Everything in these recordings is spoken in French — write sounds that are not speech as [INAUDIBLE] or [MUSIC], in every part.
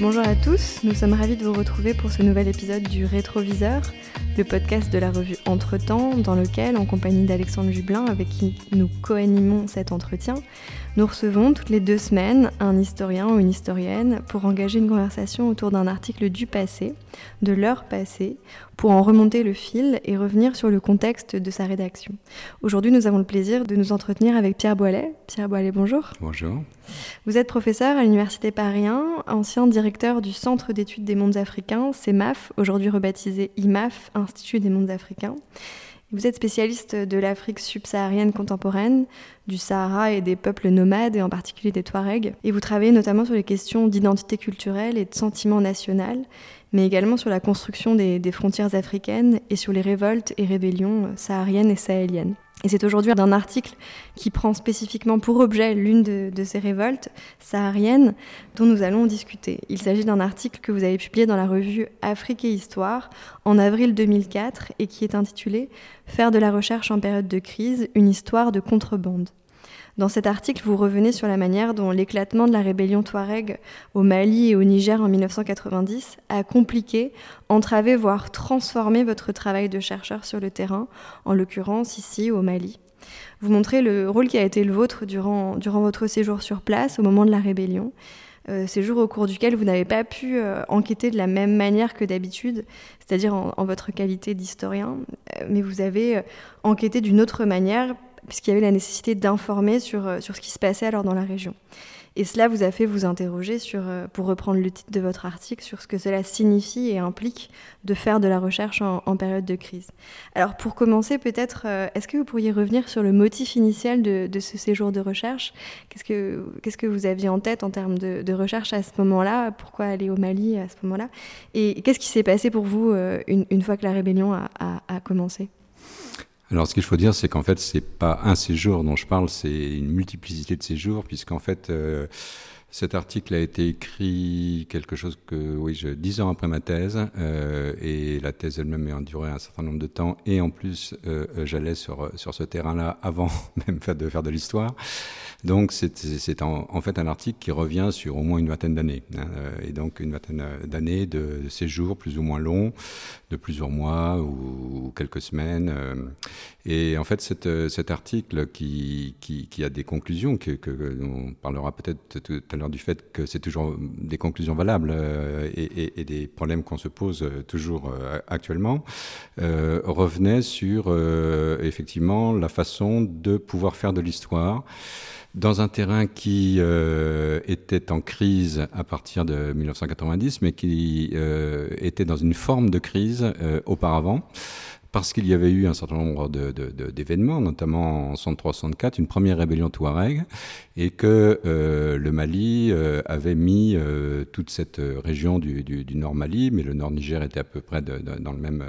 bonjour à tous, nous sommes ravis de vous retrouver pour ce nouvel épisode du Rétroviseur, le podcast de la revue Entretemps, dans lequel, en compagnie d'Alexandre Jublin, avec qui nous co-animons cet entretien, nous recevons toutes les deux semaines un historien ou une historienne pour engager une conversation autour d'un article du passé, de leur passé, pour en remonter le fil et revenir sur le contexte de sa rédaction. Aujourd'hui, nous avons le plaisir de nous entretenir avec Pierre Boilet. Pierre Boilet, bonjour. Bonjour. Vous êtes professeur à l'Université Paris 1, ancien directeur du Centre d'études des mondes africains, CEMAF, aujourd'hui rebaptisé IMAF, Institut des mondes africains. Vous êtes spécialiste de l'Afrique subsaharienne contemporaine, du Sahara et des peuples nomades, et en particulier des Touaregs. Et vous travaillez notamment sur les questions d'identité culturelle et de sentiment national, mais également sur la construction des, frontières africaines et sur les révoltes et rébellions sahariennes et sahéliennes. Et c'est aujourd'hui d'un article qui prend spécifiquement pour objet l'une de, ces révoltes sahariennes dont nous allons discuter. Il s'agit d'un article que vous avez publié dans la revue Afrique et Histoire en avril 2004 et qui est intitulé Faire de la recherche en période de crise, une histoire de contrebande. Dans cet article, vous revenez sur la manière dont l'éclatement de la rébellion Touareg au Mali et au Niger en 1990 a compliqué, entravé, voire transformé votre travail de chercheur sur le terrain, en l'occurrence ici au Mali. Vous montrez le rôle qui a été le vôtre durant, votre séjour sur place au moment de la rébellion. Euh, séjour au cours duquel vous n'avez pas pu euh, enquêter de la même manière que d'habitude, c'est-à-dire en, en, votre qualité d'historien, euh, mais vous avez enquêté d'une autre manière puisqu'il y avait la nécessité d'informer sur, euh, sur ce qui se passait alors dans la région. Et cela vous a fait vous interroger sur, euh, pour reprendre le titre de votre article, sur ce que cela signifie et implique de faire de la recherche en, période de crise. Alors pour commencer, peut-être, euh, est-ce que vous pourriez revenir sur le motif initial de, ce séjour de recherche? Qu'est-ce que, qu'est-ce que vous aviez en tête en termes de, recherche à ce moment-là? Pourquoi aller au Mali à ce moment-là? Et qu'est-ce qui s'est passé pour vous une, une, fois que la rébellion a commencé? Alors, ce qu'il faut dire, c'est qu'en fait, c'est pas un séjour dont je parle, c'est une multiplicité de séjours, puisqu'en fait, euh, cet article a été écrit quelque chose que, oui, je, dix ans après ma thèse, euh, et la thèse elle-même a duré un certain nombre de temps, et en plus, euh, j'allais sur sur ce terrain-là [LAUGHS] avant même de faire de l'histoire. Donc c'est en, en, fait un article qui revient sur au moins une vingtaine d'années, hein, et donc une vingtaine d'années de, séjours plus ou moins longs, de plusieurs mois ou, quelques semaines. Euh, et en fait cet, cet article qui, qui, a des conclusions, que, que on parlera peut-être tout à du fait que c'est toujours des conclusions valables euh, et, des problèmes qu'on se pose toujours euh, actuellement, euh, revenait sur effectivement la façon de pouvoir faire de l'histoire dans un terrain qui euh, était en crise à partir de 1990, mais qui euh, était dans une forme de crise euh, auparavant parce qu'il y avait eu un certain nombre d'événements, notamment en 63-64, une première rébellion touareg, et que euh, le Mali euh, avait mis euh, toute cette région du, du, Nord Mali, mais le Nord Niger était à peu près dans, le même,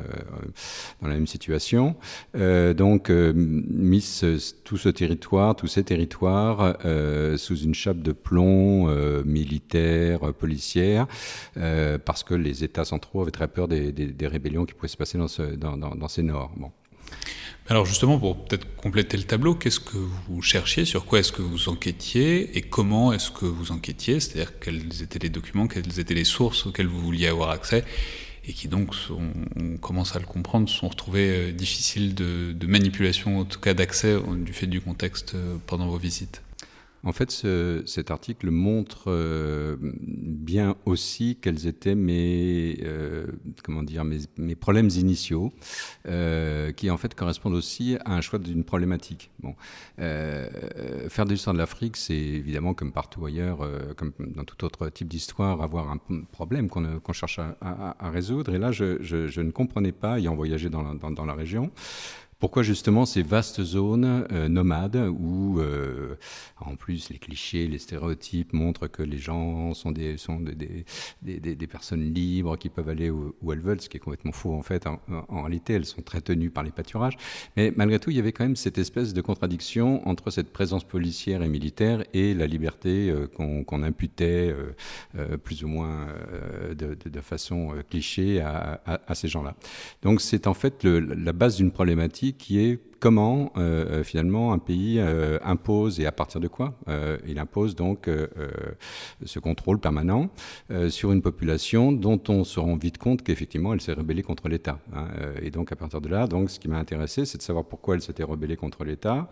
dans la même situation, donc mis tout ce territoire, tous ces territoires sous une chape de plomb militaire, policière, parce que les États centraux avaient très peur des, rébellions qui pouvaient se passer dans, ce, dans Nords. Bon. Alors justement, pour peut-être compléter le tableau, qu'est-ce que vous cherchiez, sur quoi est-ce que vous enquêtiez? Et comment est-ce que vous enquêtiez? C'est-à-dire quels étaient les documents, quelles étaient les sources auxquelles vous vouliez avoir accès? Et qui donc, on, commence à le comprendre, sont retrouvés euh, difficiles de, de manipulation, en tout cas d'accès du fait du contexte euh, pendant vos visites en fait, ce, cet article montre euh, bien aussi quels étaient mes, euh, comment dire, mes, mes problèmes initiaux, euh, qui en fait correspondent aussi à un choix d'une problématique. Bon, faire de l'histoire de l'Afrique, c'est évidemment comme partout ailleurs, comme dans tout autre type d'histoire, avoir un problème qu'on qu cherche à, résoudre. Et là, je, ne comprenais pas, ayant voyagé dans la région, pourquoi justement ces vastes zones euh, nomades où, euh, en plus, les clichés, les stéréotypes montrent que les gens sont des, sont des, des, des, personnes libres qui peuvent aller où, elles veulent, ce qui est complètement faux en fait. En, en, réalité, elles sont très tenues par les pâturages. Mais malgré tout, il y avait quand même cette espèce de contradiction entre cette présence policière et militaire et la liberté euh, qu'on qu imputait euh, plus ou moins de, de, de, façon cliché à, à, à ces gens-là. Donc c'est en fait le, la base d'une problématique qui est comment finalement un pays impose et à partir de quoi il impose donc ce contrôle permanent sur une population dont on se rend vite compte qu'effectivement elle s'est rébellée contre l'État. Hein. et donc à partir de là, donc ce qui m'a intéressé, c'est de savoir pourquoi elle s'était rebellée contre l'État,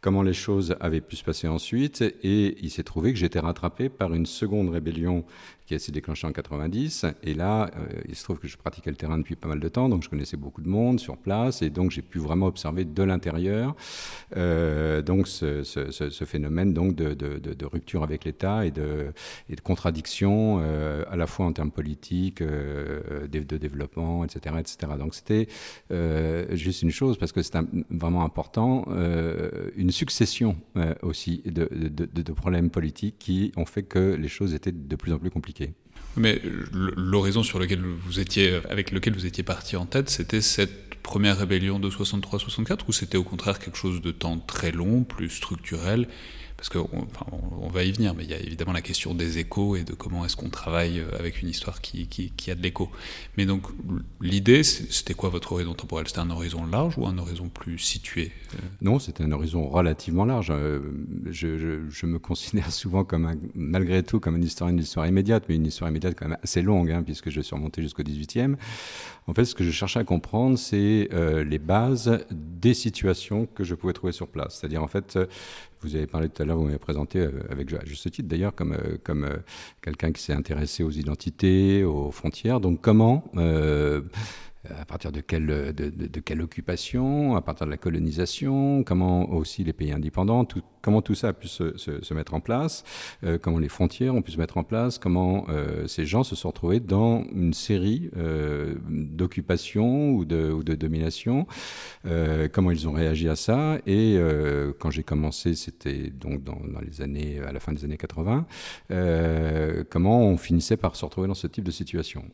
comment les choses avaient pu se passer ensuite, et il s'est trouvé que j'étais rattrapé par une seconde rébellion qui s'est déclenchée en 90. Et là, euh, il se trouve que je pratiquais le terrain depuis pas mal de temps, donc je connaissais beaucoup de monde sur place, et donc j'ai pu vraiment observer de l'intérieur euh, donc ce, phénomène donc de, de, de, rupture avec l'État et de, et de contradiction euh, à la fois en termes politiques, de, développement, etc., etc. Donc c'était juste une chose parce que c'est vraiment important, une succession aussi de, de problèmes politiques qui ont fait que les choses étaient de plus en plus compliquées. Mais l'horizon sur lequel vous étiez, avec lequel vous étiez parti en tête, c'était cette première rébellion de 63-64 ou c'était au contraire quelque chose de temps très long, plus structurel parce qu'on on va y venir, mais il y a évidemment la question des échos et de comment est-ce qu'on travaille euh, avec une histoire qui, a de l'écho. Mais donc l'idée, c'était quoi votre horizon temporel? C'était un horizon large ou un horizon plus situé? Euh Non, c'était un horizon relativement large. Euh, je, me considère [LAUGHS] souvent comme malgré tout comme un historien de l'histoire immédiate, mais une histoire immédiate quand même assez longue, hein, puisque je suis remonté jusqu'au 18e. En fait, ce que je cherchais à comprendre, c'est les bases des situations que je pouvais trouver sur place. C'est-à-dire, en fait, vous avez parlé tout à l'heure, vous m'avez présenté euh, avec juste titre d'ailleurs comme, euh, comme euh, quelqu'un qui s'est intéressé aux identités, aux frontières. Donc comment à partir de quelle, de, quelle occupation, à partir de la colonisation, comment aussi les pays indépendants, comment tout ça a pu se, mettre en place, euh, comment les frontières ont pu se mettre en place, comment euh, ces gens se sont retrouvés dans une série euh, d'occupations ou de, ou de domination, euh, comment ils ont réagi à ça. Et euh, quand j'ai commencé, c'était donc dans, les années, à la fin des années 80, comment on finissait par se retrouver dans ce type de situation.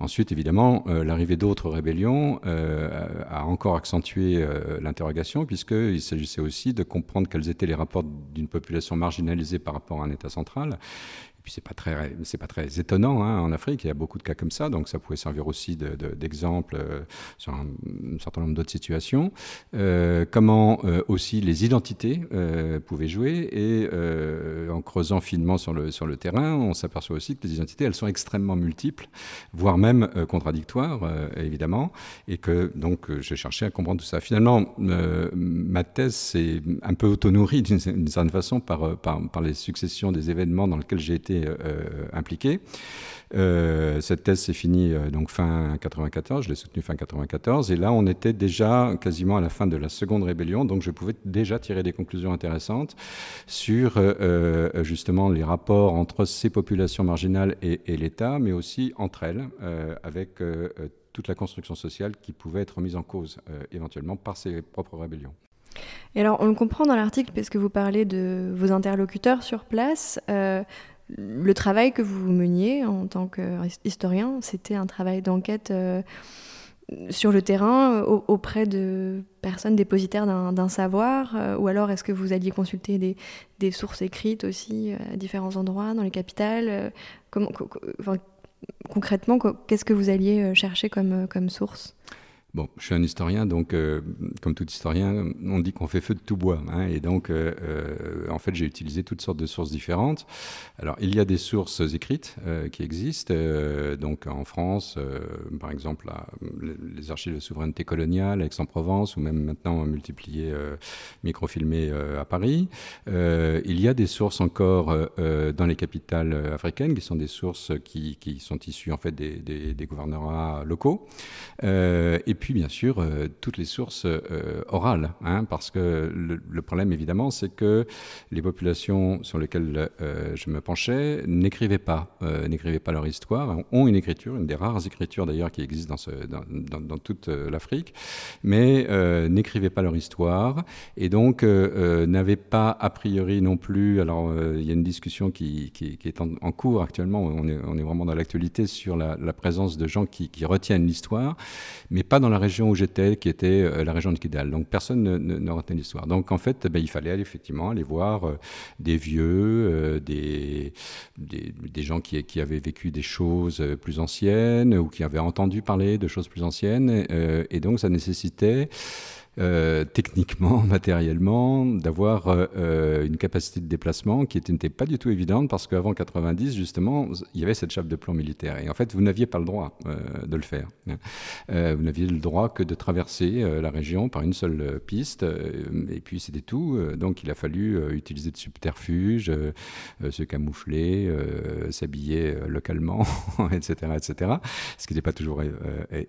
Ensuite, évidemment, euh, l'arrivée d'autres rébellions euh, a encore accentué euh, l'interrogation, puisqu'il s'agissait aussi de comprendre quels étaient les rapports d'une population marginalisée par rapport à un État central, puis c'est pas très, c'est pas très étonnant hein, en Afrique. Il y a beaucoup de cas comme ça, donc ça pouvait servir aussi d'exemple de, euh, sur un, certain nombre d'autres situations. Euh, comment euh, aussi les identités pouvaient jouer et en creusant finement sur le terrain, on s'aperçoit aussi que les identités elles sont extrêmement multiples, voire même contradictoires évidemment, et que donc j'ai cherché à comprendre tout ça. Finalement, ma thèse c'est un peu auto-nourrie d'une certaine façon par les successions des événements dans lesquels j'ai été euh, impliqué. Euh, cette thèse s'est finie euh, donc fin 94, je l'ai soutenue fin 94, et là on était déjà quasiment à la fin de la seconde rébellion, donc je pouvais déjà tirer des conclusions intéressantes sur euh, justement les rapports entre ces populations marginales et, l'État, mais aussi entre elles, euh, avec euh, toute la construction sociale qui pouvait être mise en cause éventuellement par ces propres rébellions. Et alors, on le comprend dans l'article, parce que vous parlez de vos interlocuteurs sur place. Euh, le travail que vous meniez en tant qu'historien, c'était un travail d'enquête euh, sur le terrain euh, auprès de personnes dépositaires d'un savoir euh, Ou alors est-ce que vous alliez consulter des, sources écrites aussi à différents endroits dans les capitales Concrètement, qu'est-ce que vous alliez chercher comme source? Bon, je suis un historien, donc euh, comme tout historien, on dit qu'on fait feu de tout bois. Hein, et donc, euh, euh, en fait, j'ai utilisé toutes sortes de sources différentes. Alors, il y a des sources écrites qui existent. Donc, en France, par exemple, les archives de souveraineté coloniale, Aix-en-Provence, ou même maintenant multipliées, microfilmées à Paris. il y a des sources encore dans les capitales africaines, qui sont des sources qui, sont issues en fait des, des, locaux. et puis, puis bien sûr euh, toutes les sources euh, orales, hein, parce que le, problème évidemment c'est que les populations sur lesquelles euh, je me penchais n'écrivaient pas, n'écrivaient pas leur histoire, ont une écriture, une des rares écritures d'ailleurs qui existent dans, toute l'Afrique, mais n'écrivaient pas leur histoire et donc n'avaient pas a priori non plus. Alors il y a une discussion qui, est en, cours actuellement, on est, vraiment dans l'actualité sur la, la présence de gens qui, qui retiennent l'histoire, mais pas dans la la région où j'étais, qui était euh, la région de Kidal. Donc personne ne, ne, ne retenait l'histoire. Donc en fait, ben, il fallait effectivement aller voir euh, des vieux, euh, des, des, des, gens qui, qui avaient vécu des choses plus anciennes ou qui avaient entendu parler de choses plus anciennes. et donc ça nécessitait euh, techniquement, [LAUGHS] matériellement, d'avoir une capacité de déplacement qui n'était pas du tout évidente parce qu'avant 90, justement, il y avait cette chape de plomb militaire. Et en fait, vous n'aviez pas le droit de le faire. vous n'aviez le droit que de traverser la région par une seule piste. et puis, c'était tout. donc, il a fallu utiliser de subterfuges, se camoufler, s'habiller localement, [LAUGHS] etc., etc. Ce qui n'était pas toujours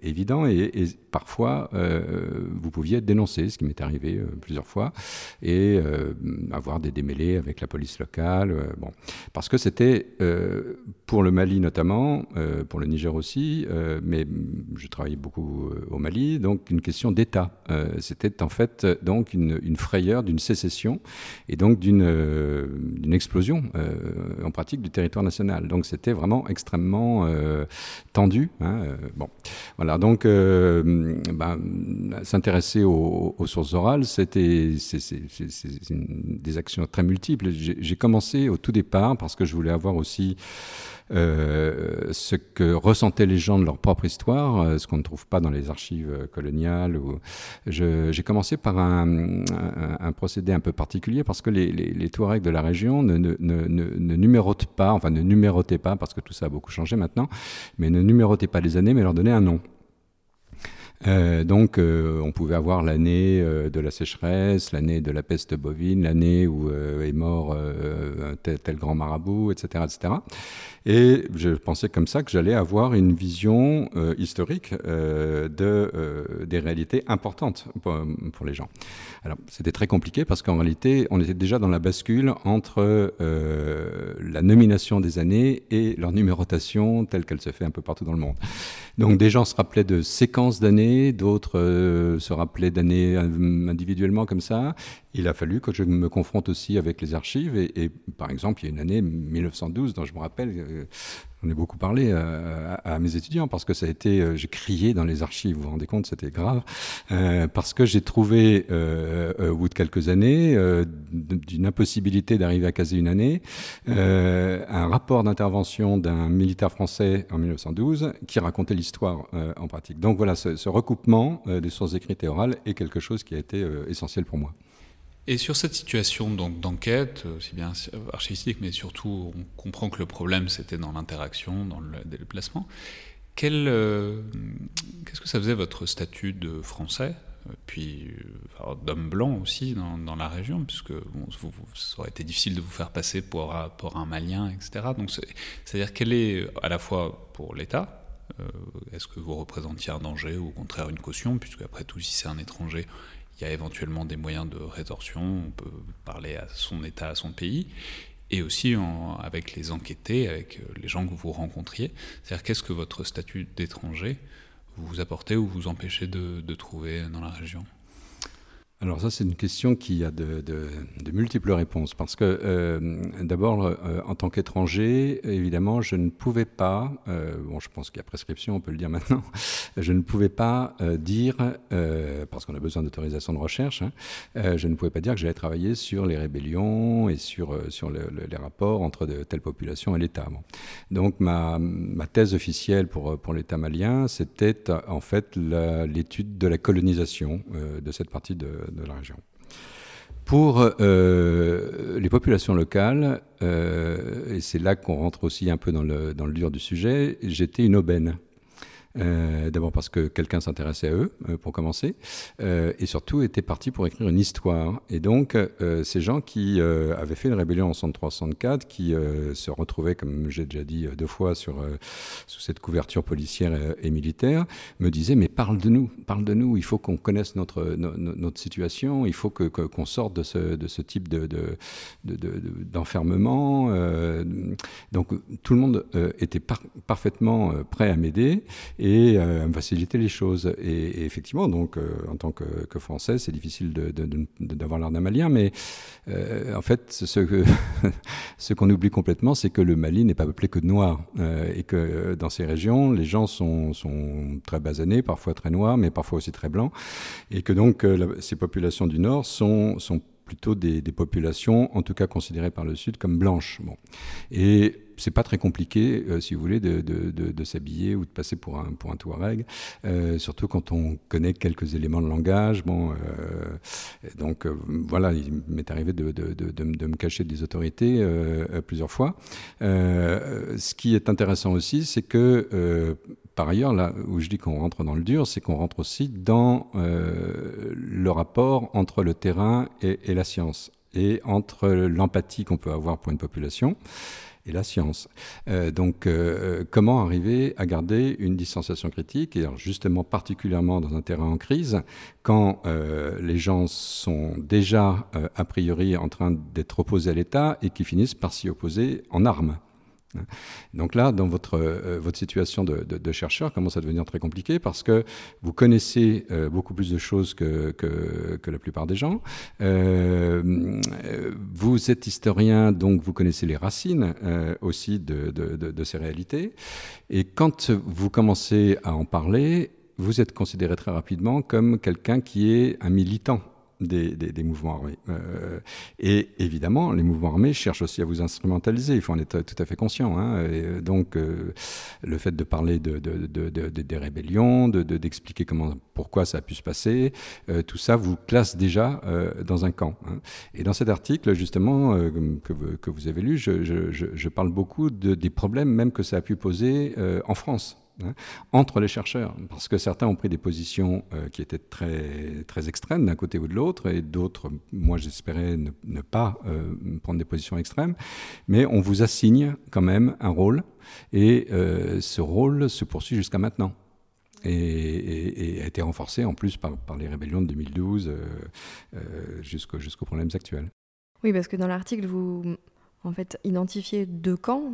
évident. Et, et parfois, vous pouviez être dénoncé, ce qui m'est arrivé plusieurs fois, et avoir des démêlés avec la police locale. bon, parce que c'était pour le Mali notamment, pour le Niger aussi, mais je travaillais beaucoup au Mali, donc une question d'État. c'était en fait donc une, frayeur d'une sécession et donc d'une explosion en pratique du territoire national. Donc c'était vraiment extrêmement tendu. Hein, bon, voilà. Donc ben, s'intéresser aux, sources orales, c'était des actions très multiples. J'ai commencé au tout départ parce que je voulais avoir aussi euh, ce que ressentaient les gens de leur propre histoire, euh, ce qu'on ne trouve pas dans les archives euh, coloniales. J'ai commencé par un, procédé un peu particulier parce que les, Touaregs de la région ne, ne, numérotent pas, enfin ne numérotaient pas, parce que tout ça a beaucoup changé maintenant, mais ne numérotaient pas les années, mais leur donnaient un nom. Euh, donc, euh, on pouvait avoir l'année euh, de la sécheresse, l'année de la peste bovine, l'année où est mort tel, grand marabout, etc., etc. Et je pensais comme ça que j'allais avoir une vision historique de, des réalités importantes pour les gens. Alors, c'était très compliqué parce qu'en réalité, on était déjà dans la bascule entre la nomination des années et leur numérotation telle qu'elle se fait un peu partout dans le monde. Donc, des gens se rappelaient de séquences d'années, d'autres se rappelaient d'années individuellement comme ça. Il a fallu que je me confronte aussi avec les archives. Et, par exemple, il y a une année 1912 dont je me rappelle euh, j'en ai beaucoup parlé euh, à, mes étudiants parce que ça a été, euh, j'ai crié dans les archives, vous vous rendez compte, c'était grave, parce que j'ai trouvé au bout de quelques années d'une impossibilité d'arriver à caser une année, un rapport d'intervention d'un militaire français en 1912 qui racontait l'histoire en pratique. Donc voilà, ce recoupement des sources écrites et orales est quelque chose qui a été essentiel pour moi. Et sur cette situation d'enquête, aussi bien archivistique, mais surtout on comprend que le problème c'était dans l'interaction, dans le déplacement. Euh, qu'est-ce que ça faisait votre statut de français, puis d'homme blanc aussi dans, la région, puisque bon, ça aurait été difficile de vous faire passer pour, un Malien, etc. C'est-à-dire quelle est à la fois pour l'État, euh, est-ce que vous représentiez un danger ou au contraire une caution, puisque après tout si c'est un étranger, il y a éventuellement des moyens de rétorsion, on peut parler à son État, à son pays, et aussi avec les enquêtés, avec euh, les gens que vous rencontriez. C'est-à-dire qu'est-ce que votre statut d'étranger vous apportez ou vous empêchez de trouver dans la région? Alors ça, c'est une question qui a de, multiples réponses. Parce que euh, d'abord, euh, en tant qu'étranger, évidemment, je ne pouvais pas, euh, bon, je pense qu'il y a prescription, on peut le dire maintenant, [LAUGHS] je ne pouvais pas dire, parce qu'on a besoin d'autorisation de recherche, hein, je ne pouvais pas dire que j'allais travailler sur les rébellions et sur, sur le, le, les rapports entre de telles populations et l'État. Donc ma, ma, thèse officielle pour, pour l'État malien, c'était en fait l'étude de la colonisation de cette partie de de la région. Pour euh, les populations locales, euh, et c'est là qu'on rentre aussi un peu dans le, dans le dur du sujet, j'étais une aubaine. Euh, d'abord parce que quelqu'un s'intéressait à eux, euh, pour commencer, euh, et surtout était parti pour écrire une histoire. Et donc, ces gens qui avaient fait une rébellion en 63-64, qui se retrouvaient, comme j'ai déjà dit deux fois, sur, sous cette couverture policière et, militaire, me disaient, mais parle de nous, parle de nous, il faut qu'on connaisse notre, notre situation, il faut qu'on sorte de ce, de ce type d'enfermement. De, de, donc, tout le monde était par, parfaitement prêt à m'aider et euh, faciliter les choses. Et, effectivement, donc, euh, en tant que, Français, c'est difficile d'avoir l'air d'un Malien, mais euh, en fait, [LAUGHS] ce, qu'on oublie complètement, c'est que le Mali n'est pas peuplé que de Noirs, euh, et que dans ces régions, les gens sont, très basanés, parfois très noirs, mais parfois aussi très blancs, et que donc ces populations du Nord sont, plutôt des, des, populations, en tout cas considérées par le Sud comme blanches. Bon. Et c'est pas très compliqué, si vous voulez, de, s'habiller ou de passer pour un, pour Touareg, surtout quand on connaît quelques éléments de langage. Bon, donc voilà, il m'est arrivé de, me cacher des autorités plusieurs fois. ce qui est intéressant aussi, c'est que par ailleurs, là où je dis qu'on rentre dans le dur, c'est qu'on rentre aussi dans euh, le rapport entre le terrain et, la science, et entre l'empathie qu'on peut avoir pour une population et la science. Euh, donc, euh, comment arriver à garder une distanciation critique, et justement particulièrement dans un terrain en crise, quand les gens sont déjà a priori en train d'être opposés à l'État et qui finissent par s'y opposer en armes donc là, dans votre, euh, votre situation de, chercheur, commence à devenir très compliqué parce que vous connaissez euh, beaucoup plus de choses que, que, la plupart des gens. Euh, vous êtes historien, donc vous connaissez les racines aussi de, de, ces réalités. Et quand vous commencez à en parler, vous êtes considéré très rapidement comme quelqu'un qui est un militant des, mouvements armés. Euh, et évidemment, les mouvements armés cherchent aussi à vous instrumentaliser, il faut en être tout à fait conscient. Hein. Et donc, euh, le fait de parler de, des rébellions, d'expliquer comment, pourquoi ça a pu se passer, euh, tout ça vous classe déjà dans un camp. Hein. Et dans cet article, justement, que, que, vous avez lu, je, je, je parle beaucoup des problèmes même que ça a pu poser en France. Hein, entre les chercheurs, parce que certains ont pris des positions euh, qui étaient très, très extrêmes d'un côté ou de l'autre, et d'autres, moi j'espérais ne, pas euh, prendre des positions extrêmes, mais on vous assigne quand même un rôle, et euh, ce rôle se poursuit jusqu'à maintenant. Et, a été renforcé en plus par, par les rébellions de 2012 jusqu'aux problèmes actuels. Oui, parce que dans l'article, vous en fait identifier deux camps,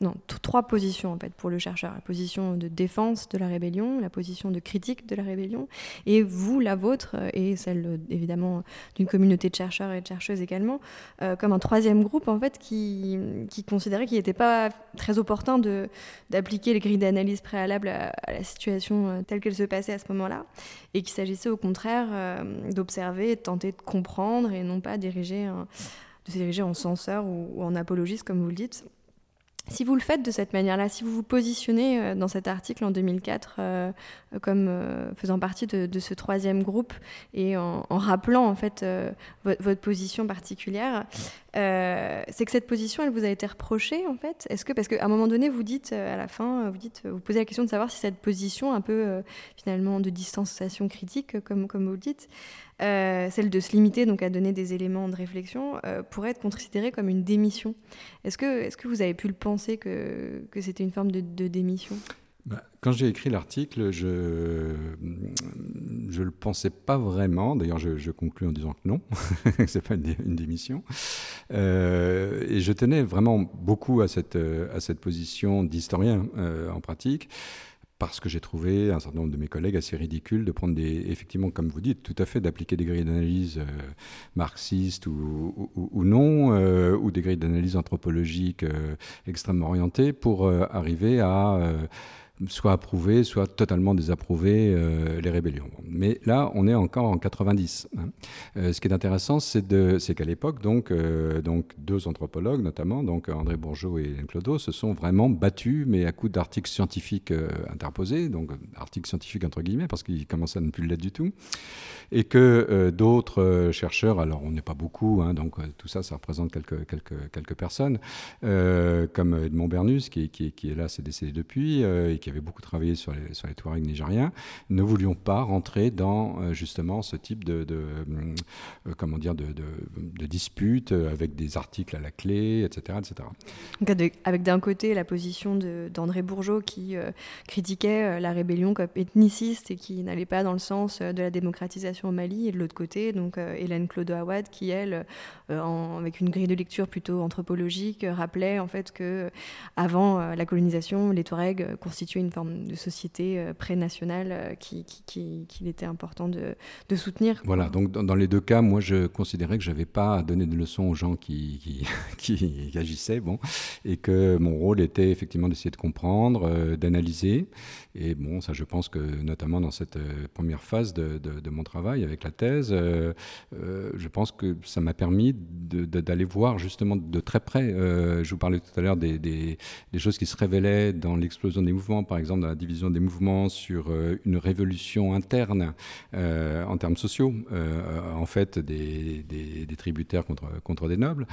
non, trois positions en fait pour le chercheur. La position de défense de la rébellion, la position de critique de la rébellion, et vous la vôtre et celle évidemment d'une communauté de chercheurs et de chercheuses également, euh, comme un troisième groupe en fait qui, considérait qu'il n'était pas très opportun d'appliquer les grilles d'analyse préalables à, la situation euh, telle qu'elle se passait à ce moment-là, et qu'il s'agissait au contraire euh, d'observer, de tenter de comprendre et non pas diriger un de se diriger en censeur ou, en apologiste, comme vous le dites. Si vous le faites de cette manière-là, si vous vous positionnez euh, dans cet article en 2004 euh, comme euh, faisant partie de, ce troisième groupe et en, rappelant en fait votre, position particulière, c'est que cette position, elle vous a été reprochée en fait. Est-ce que parce qu'à un moment donné, vous dites à la fin, vous dites, vous posez la question de savoir si cette position un peu finalement de distanciation critique, comme comme vous le dites, euh, celle de se limiter donc à donner des éléments de réflexion, euh, pourrait être considérée comme une démission. Est-ce que, est que vous avez pu le penser que, que c'était une forme de, démission? Bah, quand j'ai écrit l'article, je ne le pensais pas vraiment. D'ailleurs, je, je, conclus en disant que non, [LAUGHS] c'est pas une, une démission. Euh, et je tenais vraiment beaucoup à cette, à cette position d'historien en pratique parce que j'ai trouvé un certain nombre de mes collègues assez ridicule de prendre des, effectivement, comme vous dites, tout à fait d'appliquer des grilles d'analyse euh, marxistes ou, ou, non, euh, ou des grilles d'analyse anthropologiques euh, extrêmement orientées pour arriver à soit approuver, soit totalement désapprouver euh, les rébellions. Mais là, on est encore en 90. Hein. Euh, ce qui est intéressant, c'est qu'à l'époque, donc, euh, donc, deux anthropologues, notamment, donc André Bourgeot et Hélène Clodo, se sont vraiment battus, mais à coup d'articles scientifiques interposés, donc articles scientifiques entre guillemets, parce qu'ils commençaient à ne plus l'être du tout, et que d'autres chercheurs, alors on n'est pas beaucoup, hein, donc tout ça, ça représente quelques, quelques, quelques personnes, comme Edmond Bernus, qui est là, c'est décédé depuis, et qui avait beaucoup travaillé sur les, Touaregs nigériens, ne voulions pas rentrer dans euh, justement ce type de, de euh, comment dire, de, disputes avec des articles à la clé, etc. etc. avec d'un côté la position d'André Bourgeot qui euh, critiquait la rébellion comme ethniciste et qui n'allait pas dans le sens de la démocratisation au Mali, et de l'autre côté, donc Hélène Claude Awad qui, elle, avec une grille de lecture plutôt anthropologique, rappelait en fait que avant la colonisation, les Touaregs constituaient une forme de société pré-nationale qu'il qui, était important de, soutenir. Voilà, donc dans, les deux cas, moi je considérais que je n'avais pas à donner de leçons aux gens qui, [LAUGHS] qui, agissaient, bon, et que mon rôle était effectivement d'essayer de comprendre, d'analyser. Et bon, ça je pense que notamment dans cette première phase de, mon travail avec la thèse, je pense que ça m'a permis d'aller voir justement de très près. je vous parlais tout à l'heure des, choses qui se révélaient dans l'explosion des mouvements, par exemple dans la division des mouvements sur une révolution interne euh, en termes sociaux, euh, en fait, des, des, tributaires contre, contre des nobles.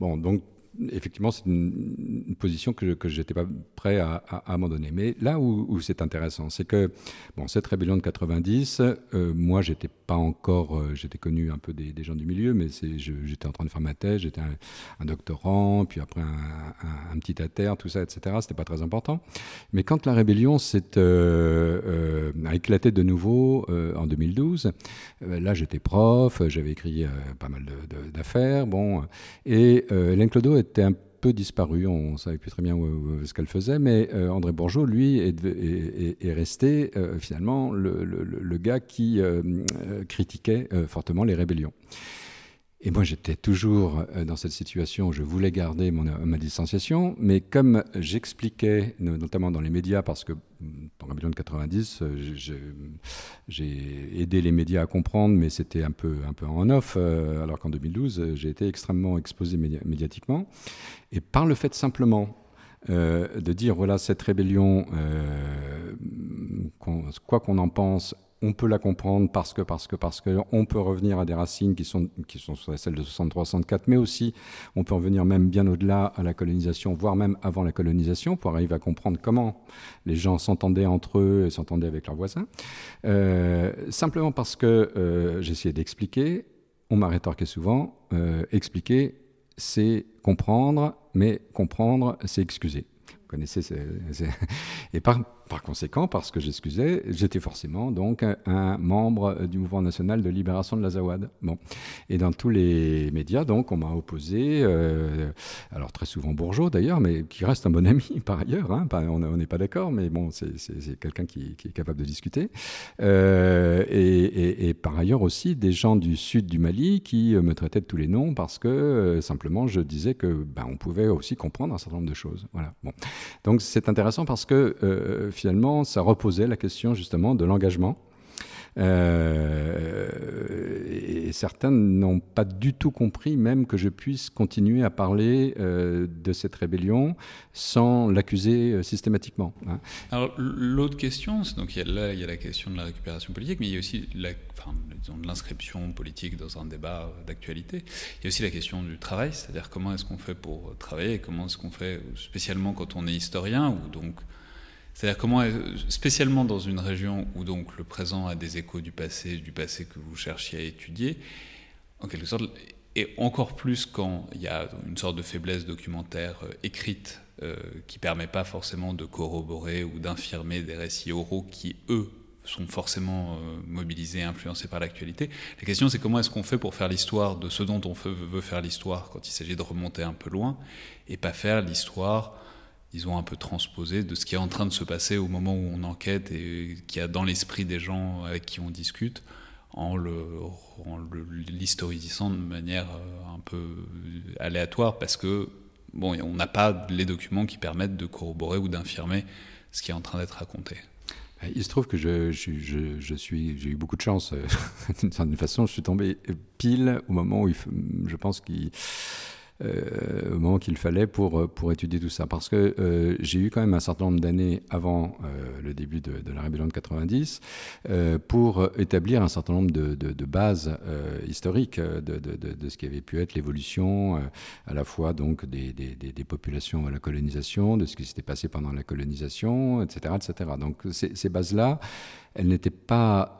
Bon, donc effectivement, c'est une, position que, je n'étais pas prêt à, à, abandonner. Mais là où, c'est intéressant, c'est que bon, cette rébellion de 90, euh, moi, j'étais pas encore, euh, j'étais connu un peu des, gens du milieu, mais j'étais en train de faire ma thèse, j'étais un, doctorant, puis après un, petit à terre, tout ça, etc. C'était pas très important. Mais quand la rébellion euh, a éclaté de nouveau en 2012, là, j'étais prof, j'avais écrit pas mal d'affaires, bon, et Hélène Clodo était un peu disparu, on ne savait plus très bien ce qu'elle faisait, mais euh, André Bourgeot, lui, est, resté euh, finalement le, gars qui euh, critiquait fortement les rébellions. Et moi, j'étais toujours euh, dans cette situation où je voulais garder mon, ma distanciation, mais comme j'expliquais, notamment dans les médias, parce que pendant million de 90, j'ai aidé les médias à comprendre, mais c'était un peu, un peu en off, euh, alors qu'en 2012, j'ai été extrêmement exposé médiatiquement. Et par le fait simplement euh, de dire, voilà, cette rébellion, quoi qu'on en pense, on peut la comprendre parce que, parce que, parce que, on peut revenir à des racines qui sont, qui sont celles de 63-64, mais aussi on peut revenir même bien au-delà à la colonisation, voire même avant la colonisation, pour arriver à comprendre comment les gens s'entendaient entre eux et s'entendaient avec leurs voisins. Euh, simplement parce que euh, j'essayais d'expliquer, on m'a rétorqué souvent, euh, expliquer, c'est comprendre, mais comprendre, c'est excuser. Vous connaissez, par conséquent, parce que j'excusais, j'étais forcément donc un, membre du mouvement national de libération de l'Azawad. Bon. Et dans tous les médias, donc, on m'a opposé, euh, alors très souvent bourgeois d'ailleurs, mais qui reste un bon ami [LAUGHS] par ailleurs. Hein, on n'est pas d'accord, mais bon, c'est quelqu'un qui, est capable de discuter. Euh, et, par ailleurs aussi des gens du sud du Mali qui me traitaient de tous les noms parce que euh, simplement je disais que ben, pouvait aussi comprendre un certain nombre de choses. Voilà. Bon. Donc c'est intéressant parce que finalement, ça reposait la question justement de l'engagement. Euh, et certains n'ont pas du tout compris même que je puisse continuer à parler euh, de cette rébellion sans l'accuser euh, systématiquement. Hein. Alors l'autre question, donc il y a là il y a la question de la récupération politique, mais il y a aussi enfin, l'inscription politique dans un débat d'actualité. Il y a aussi la question du travail, c'est-à-dire comment est-ce qu'on fait pour travailler, comment est-ce qu'on fait spécialement quand on est historien ou donc c'est-à-dire comment, spécialement dans une région où donc le présent a des échos du passé, du passé que vous cherchiez à étudier, en quelque sorte, et encore plus quand il y a une sorte de faiblesse documentaire euh, écrite euh, qui permet pas forcément de corroborer ou d'infirmer des récits oraux qui, eux, sont forcément euh, mobilisés influencés par l'actualité. La question, c'est comment est-ce qu'on fait pour faire l'histoire de ce dont on veut faire l'histoire quand il s'agit de remonter un peu loin, et pas faire l'histoire disons, un peu transposé de ce qui est en train de se passer au moment où on enquête et qui a dans l'esprit des gens avec qui on discute, en l'historisant de manière euh, un peu aléatoire, parce que bon, on n'a pas les documents qui permettent de corroborer ou d'infirmer ce qui est en train d'être raconté. Il se trouve que je, j'ai eu beaucoup de chance. [LAUGHS] D'une certaine façon, je suis tombé pile au moment où je pense qu'il euh, au moment qu'il fallait pour, euh, pour étudier tout ça. Parce que euh, j'ai eu quand même un certain nombre d'années avant le début de, la rébellion de 90 pour établir un certain nombre de, de, bases historiques de, ce qui avait pu être l'évolution à la fois donc des, des, des, populations à la colonisation, de ce qui s'était passé pendant la colonisation, etc. etc. Donc ces, ces bases-là, elles n'étaient pas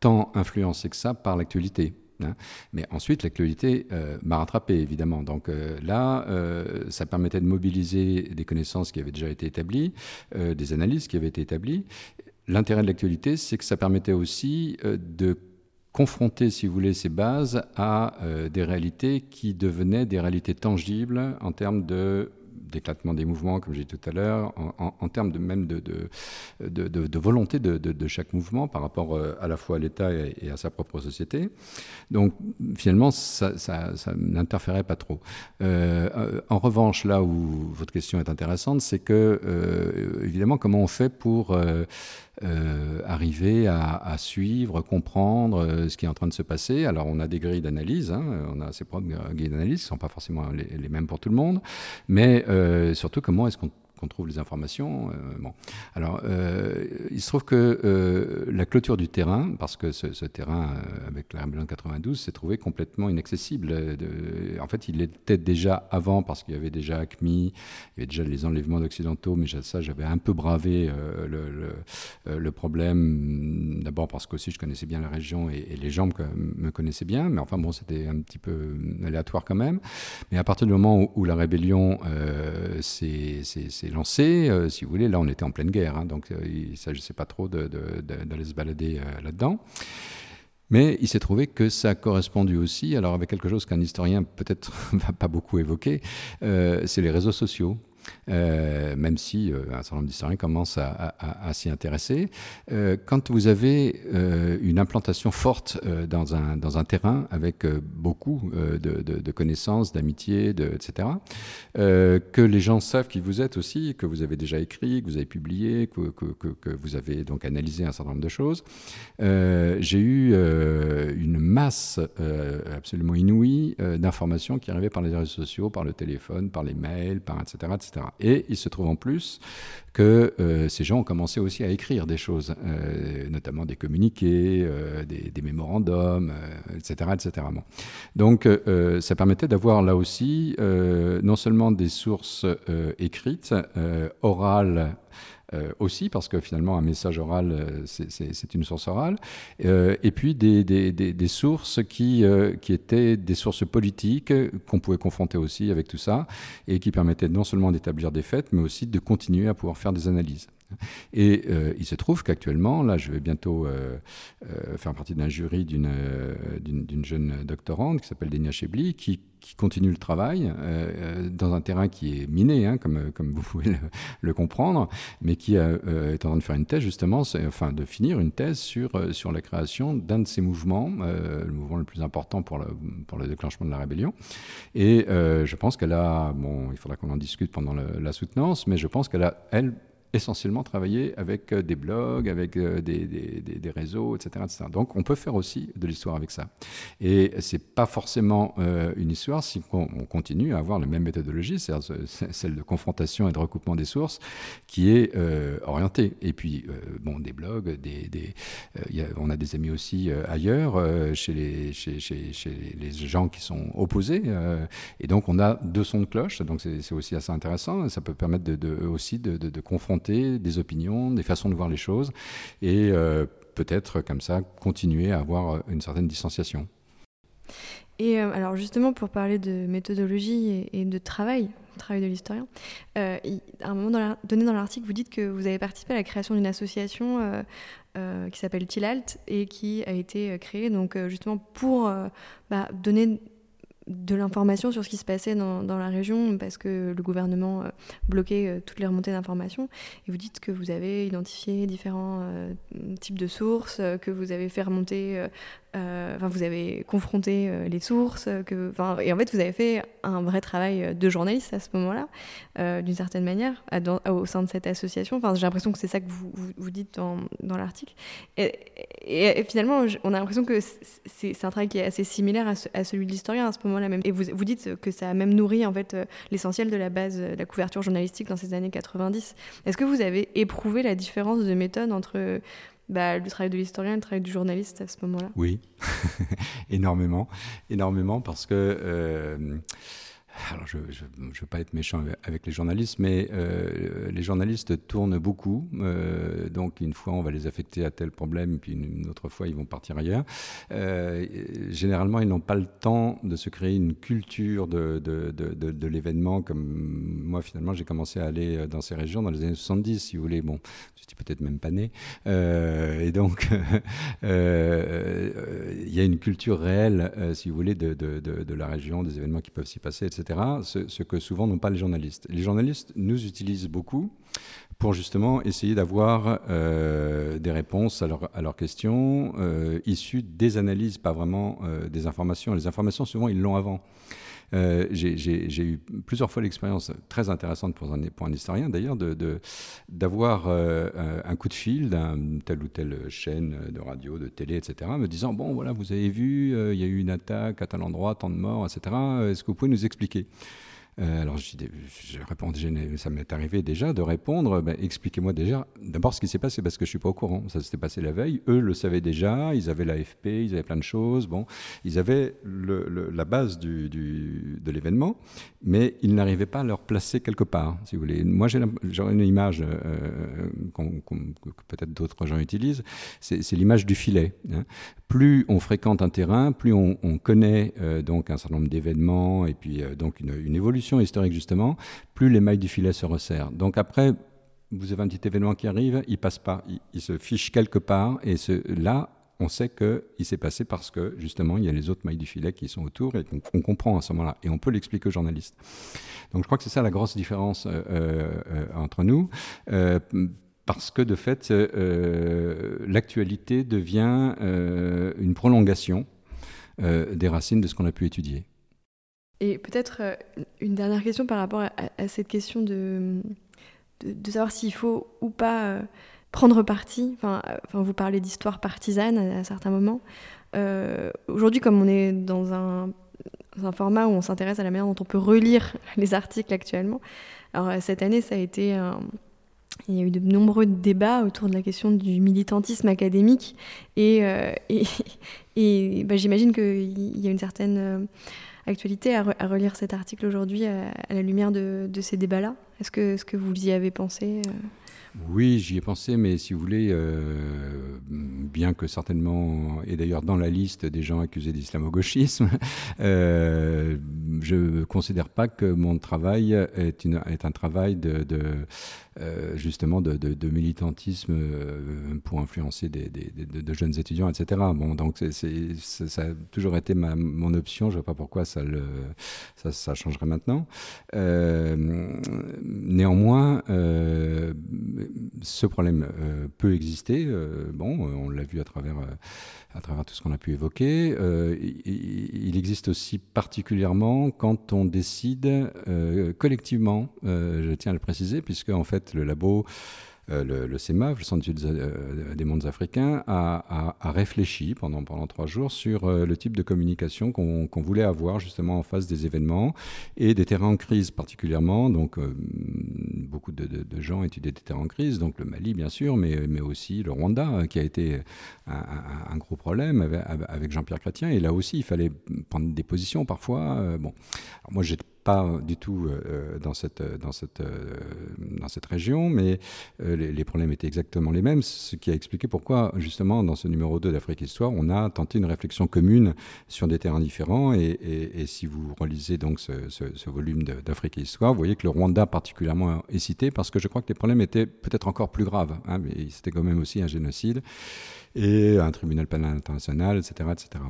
tant influencées que ça par l'actualité. Hein. Mais ensuite, l'actualité euh, m'a rattrapé, évidemment. Donc euh, là, euh, ça permettait de mobiliser des connaissances qui avaient déjà été établies, des analyses qui avaient été établies. L'intérêt de l'actualité, c'est que ça permettait aussi de confronter, si vous voulez, ces bases à des réalités qui devenaient des réalités tangibles en termes de d'éclatement des mouvements, comme j'ai dit tout à l'heure, en, termes de, même de, de, volonté de, chaque mouvement par rapport à la fois à l'État et, à sa propre société. Donc finalement, ça, ça, n'interférait pas trop. en revanche, là où votre question est intéressante, c'est que, évidemment, comment on fait pour euh, arriver à, suivre, comprendre euh, ce qui est en train de se passer. Alors on a des grilles d'analyse, hein, on a ses propres grilles d'analyse, qui ne sont pas forcément les, mêmes pour tout le monde, mais euh, surtout comment est-ce qu'on qu'on trouve les informations. Euh, bon. Alors, euh, il se trouve que euh, la clôture du terrain, parce que ce, terrain, avec la rébellion 92, s'est trouvé complètement inaccessible. En fait, il était déjà avant, parce qu'il y avait déjà ACMI, il y avait déjà les enlèvements d'Occidentaux, mais ça, j'avais un peu bravé le, problème. D'abord parce qu'aussi, je connaissais bien la région et, les gens me, connaissaient bien, mais enfin, bon, c'était un petit peu aléatoire quand même. Mais à partir du moment où, la rébellion s'est lancé. Euh, si vous voulez, là, on était en pleine guerre, hein, donc euh, il ne s'agissait pas trop d'aller se balader euh, là-dedans. Mais il s'est trouvé que ça a correspondu aussi, alors avec quelque chose qu'un historien peut-être [LAUGHS] va pas beaucoup évoquer, c'est les réseaux sociaux. Euh, même si euh, un certain nombre d'historiens commencent à, s'y intéresser. Euh, quand vous avez une implantation forte dans, un, terrain avec beaucoup de, connaissances, d'amitié, etc., que les gens savent qui vous êtes aussi, que vous avez déjà écrit, que vous avez publié, que, que, vous avez donc analysé un certain nombre de choses, j'ai eu une masse absolument inouïe d'informations qui arrivaient par les réseaux sociaux, par le téléphone, par les mails, par etc. etc. Et il se trouve en plus que euh, ces gens ont commencé aussi à écrire des choses, euh, notamment des communiqués, euh, des, mémorandums, etc. etc. Donc ça permettait d'avoir là aussi non seulement des sources écrites, orales, euh, aussi, parce que finalement, un message oral, euh, c'est une source orale, euh, et puis des, des, des, sources qui, qui étaient des sources politiques qu'on pouvait confronter aussi avec tout ça, et qui permettaient non seulement d'établir des faits, mais aussi de continuer à pouvoir faire des analyses. [LAUGHS] Et euh, il se trouve qu'actuellement, là, je vais bientôt euh, euh, faire partie d'un jury d'une jeune doctorante qui s'appelle Denia Chebli, qui, continue le travail dans un terrain qui est miné, hein, comme, comme vous pouvez le, comprendre, mais qui est en train de faire une thèse, justement, enfin, de finir une thèse sur, sur la création d'un de ces mouvements, le mouvement le plus important pour le, pour le déclenchement de la rébellion. Et je pense qu'elle a, bon, il faudra qu'on en discute pendant la soutenance, mais je pense qu'elle a, elle, essentiellement travailler avec euh, des blogs, avec euh, des, des, réseaux, etc., etc., Donc on peut faire aussi de l'histoire avec ça. Et c'est pas forcément euh, une histoire si on, continue à avoir la même méthodologie, c'est-à-dire celle de confrontation et de recoupement des sources, qui est orientée. Et puis, bon, des blogs, des, on a des amis aussi ailleurs, chez, les, chez, chez, les gens qui sont opposés. et donc on a deux sons de cloche, donc c'est aussi assez intéressant. Ça peut permettre de, de aussi de, de confronter des opinions, des façons de voir les choses, et euh, peut-être comme ça continuer à avoir une certaine distanciation. Et euh, alors justement, pour parler de méthodologie et, de travail, travail de l'historien, euh, à un moment donné dans l'article, vous dites que vous avez participé à la création d'une association qui s'appelle Tilalt et qui a été créée donc justement pour bah, donner de l'information sur ce qui se passait dans, la région parce que le gouvernement euh, bloquait euh, toutes les remontées d'informations. Et vous dites que vous avez identifié différents euh, types de sources, que vous avez fait remonter enfin, vous avez confronté les sources, que, et en fait, vous avez fait un vrai travail de journaliste à ce moment-là, d'une certaine manière, au sein de cette association. J'ai l'impression que c'est ça que vous, vous, dites dans, dans l'article. Et, finalement, on a l'impression que c'est un travail qui est assez similaire à, celui de l'historien à ce moment-là même. Et vous, dites que ça a même nourri en fait l'essentiel de la base de la couverture journalistique dans ces années 90. Est-ce que vous avez éprouvé la différence de méthode entre bah, le travail de l'historien et le travail du journaliste à ce moment-là? Oui, [LAUGHS] énormément, énormément, parce que euh, alors je ne veux pas être méchant avec les journalistes, mais euh, les journalistes tournent beaucoup. Euh, donc une fois, on va les affecter à tel problème, puis une, autre fois, ils vont partir ailleurs. Euh, généralement, ils n'ont pas le temps de se créer une culture de, l'événement. Comme moi, finalement, j'ai commencé à aller dans ces régions dans les années 70, si vous voulez. Bon, j'étais peut-être même pas né. et donc, [LAUGHS] il y, a une culture réelle, si vous voulez, de, de, la région, des événements qui peuvent s'y passer, etc. Ce, que souvent n'ont pas les journalistes. Les journalistes nous utilisent beaucoup pour justement essayer d'avoir euh, des réponses à, à leurs questions euh, issues des analyses, pas vraiment euh, des informations. Les informations, souvent, ils l'ont avant. J'ai eu plusieurs fois l'expérience très intéressante pour un, historien d'ailleurs d'avoir de, un coup de fil d'un telle ou telle chaîne de radio, de télé, etc., me disant bon voilà vous avez vu il y a eu une attaque à tel endroit, tant de morts, etc. Est-ce que vous pouvez nous expliquer? Euh, alors je, je, réponds, ça m'est arrivé déjà de répondre, ben, expliquez-moi déjà d'abord ce qui s'est passé parce que je suis pas au courant. Ça s'était passé la veille. Eux le savaient déjà. Ils avaient l'AFP, ils avaient plein de choses. Bon, ils avaient la base de l'événement, mais ils n'arrivaient pas à leur placer quelque part, si vous voulez. Moi j'aurais une image euh, que peut-être d'autres gens utilisent. C'est l'image du filet. Hein. Plus on fréquente un terrain, plus on, on connaît euh, donc un certain nombre d'événements et puis donc une évolution historique justement, plus les mailles du filet se resserrent. Donc après, vous avez un petit événement qui arrive, il passe pas, il, se fiche quelque part, et là, on sait qu'il s'est passé parce que justement, il y a les autres mailles du filet qui sont autour et qu'on comprend à ce moment-là. Et on peut l'expliquer aux journalistes. Donc je crois que c'est ça la grosse différence euh, euh, entre nous. Euh, parce que de fait, l'actualité devient une prolongation des racines de ce qu'on a pu étudier. Et peut-être euh, une dernière question par rapport à, cette question de, de, savoir s'il faut ou pas euh, prendre parti. Enfin, euh, enfin, vous parlez d'histoire partisane à, certains moments. Aujourd'hui, comme on est dans un, format où on s'intéresse à la manière dont on peut relire [LAUGHS] les articles actuellement, alors cette année, ça a été il y a eu de nombreux débats autour de la question du militantisme académique et, [LAUGHS] et, et bah, j'imagine qu'il y a une certaine actualité à, relire cet article aujourd'hui à, la lumière de, ces débats-là? Est-ce que, -ce que vous y avez pensé euh? Oui, j'y ai pensé, mais si vous voulez, euh, bien que certainement, et d'ailleurs dans la liste des gens accusés d'islamo-gauchisme, [LAUGHS] euh, je ne considère pas que mon travail est, un travail de, euh, justement de, militantisme pour influencer des, de, jeunes étudiants, etc. Bon, donc ça a toujours été mon option. Je ne vois pas pourquoi ça, changerait maintenant. Néanmoins, ce problème peut exister. bon, on l'a vu à travers à travers tout ce qu'on a pu évoquer. Euh, il, existe aussi particulièrement quand on décide euh, collectivement, euh, je tiens à le préciser, puisque en fait le labo euh, le, le, CEMAF, le Centre euh, des mondes africains, a, réfléchi pendant, trois jours sur euh, le type de communication qu'on voulait avoir justement en face des événements et des terrains en crise particulièrement. Donc, beaucoup de, gens étudiaient des terrains en crise, donc le Mali bien sûr, mais, aussi le Rwanda qui a été un, gros problème avec, Jean-Pierre Chrétien. Et là aussi, il fallait prendre des positions parfois. bon, moi, j'ai pas du tout euh, dans, cette, dans, cette, euh, dans cette région, mais euh, les, problèmes étaient exactement les mêmes, ce qui a expliqué pourquoi, justement, dans ce numéro 2 d'Afrique Histoire, on a tenté une réflexion commune sur des terrains différents. Et, et, si vous relisez donc ce, ce, volume d'Afrique Histoire, vous voyez que le Rwanda particulièrement est cité parce que je crois que les problèmes étaient peut-être encore plus graves, hein, mais c'était quand même aussi un génocide et un tribunal pénal international, etc. etc.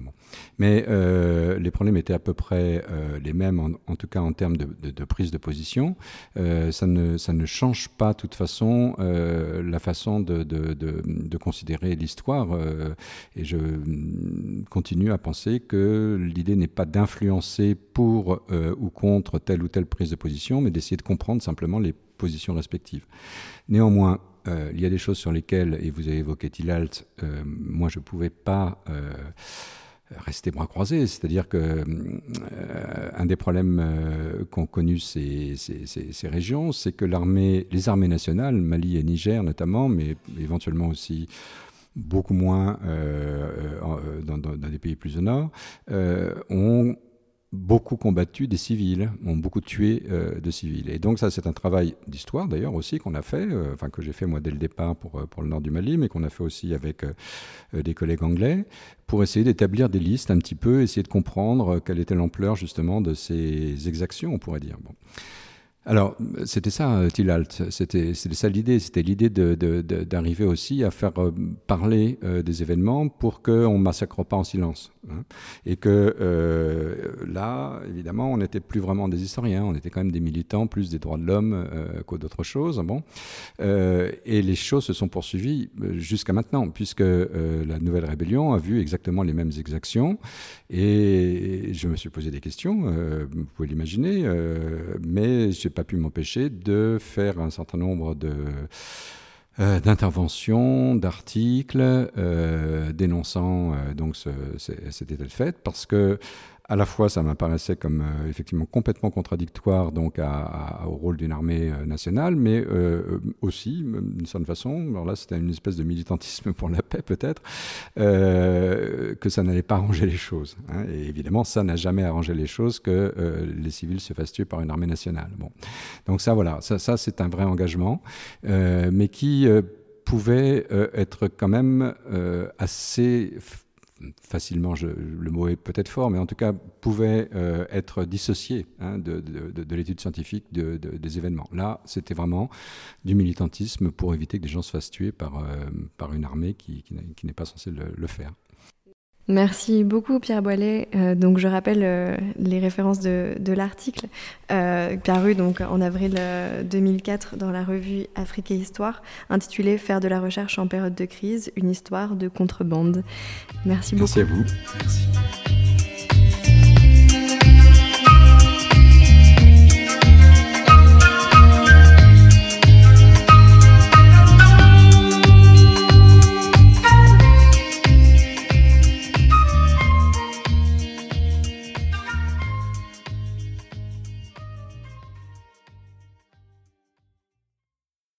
Mais euh, les problèmes étaient à peu près euh, les mêmes, en, tout cas en termes de, prise de position. Euh, ça, ne, ça ne change pas, de toute façon, la façon de, de considérer l'histoire. Et je continue à penser que l'idée n'est pas d'influencer pour ou contre telle ou telle prise de position, mais d'essayer de comprendre simplement les positions respectives. Néanmoins, euh, il y a des choses sur lesquelles, et vous avez évoqué Tilalt, euh, moi je ne pouvais pas euh, rester bras croisés. C'est-à-dire que un des problèmes qu'ont connu ces, régions, c'est que les armées nationales, Mali et Niger notamment, mais éventuellement aussi beaucoup moins dans, des pays plus au nord, ont beaucoup combattu des civils, ont beaucoup tué euh, de civils. Et donc ça, c'est un travail d'histoire d'ailleurs aussi qu'on a fait, euh, enfin que j'ai fait moi dès le départ pour, euh, pour le nord du Mali, mais qu'on a fait aussi avec des collègues anglais, pour essayer d'établir des listes un petit peu, essayer de comprendre quelle était l'ampleur justement de ces exactions, on pourrait dire. Alors, c'était ça, Tilalt. C'était ça l'idée. C'était l'idée d'arriver aussi à faire euh, parler euh, des événements pour qu'on ne massacre pas en silence. Hein. Et que euh, là, évidemment, on n'était plus vraiment des historiens. On était quand même des militants, plus des droits de l'homme qu'autre d'autres choses. Bon. et les choses se sont poursuivies jusqu'à maintenant, puisque la nouvelle rébellion a vu exactement les mêmes exactions. Et je me suis posé des questions, vous pouvez l'imaginer, mais je pas pu m'empêcher de faire un certain nombre euh, d'interventions, d'articles euh, dénonçant euh, donc ce, cet état de fait, parce que à la fois, ça m'apparaissait comme euh, effectivement complètement contradictoire donc au rôle d'une armée euh, nationale, mais euh, aussi, d'une certaine façon, alors là c'était une espèce de militantisme pour la paix peut-être, que ça n'allait pas arranger les choses. Hein. et évidemment, ça n'a jamais arrangé les choses que les civils se fassent tuer par une armée nationale. Bon, donc ça voilà, ça, ça c'est un vrai engagement, mais qui pouvait être quand même assez facilement, le mot est peut-être fort, mais en tout cas pouvait euh, être dissocié hein, de, l'étude scientifique des événements. Là, c'était vraiment du militantisme pour éviter que des gens se fassent tuer par, euh, une armée qui, n'est pas censée le faire. Merci beaucoup Pierre Boilet. Euh, donc je rappelle euh, les références de, l'article euh, paru donc en avril 2004 dans la revue Afrique et Histoire, intitulé Faire de la recherche en période de crise, une histoire de contrebande. Merci beaucoup. Merci à vous. Merci.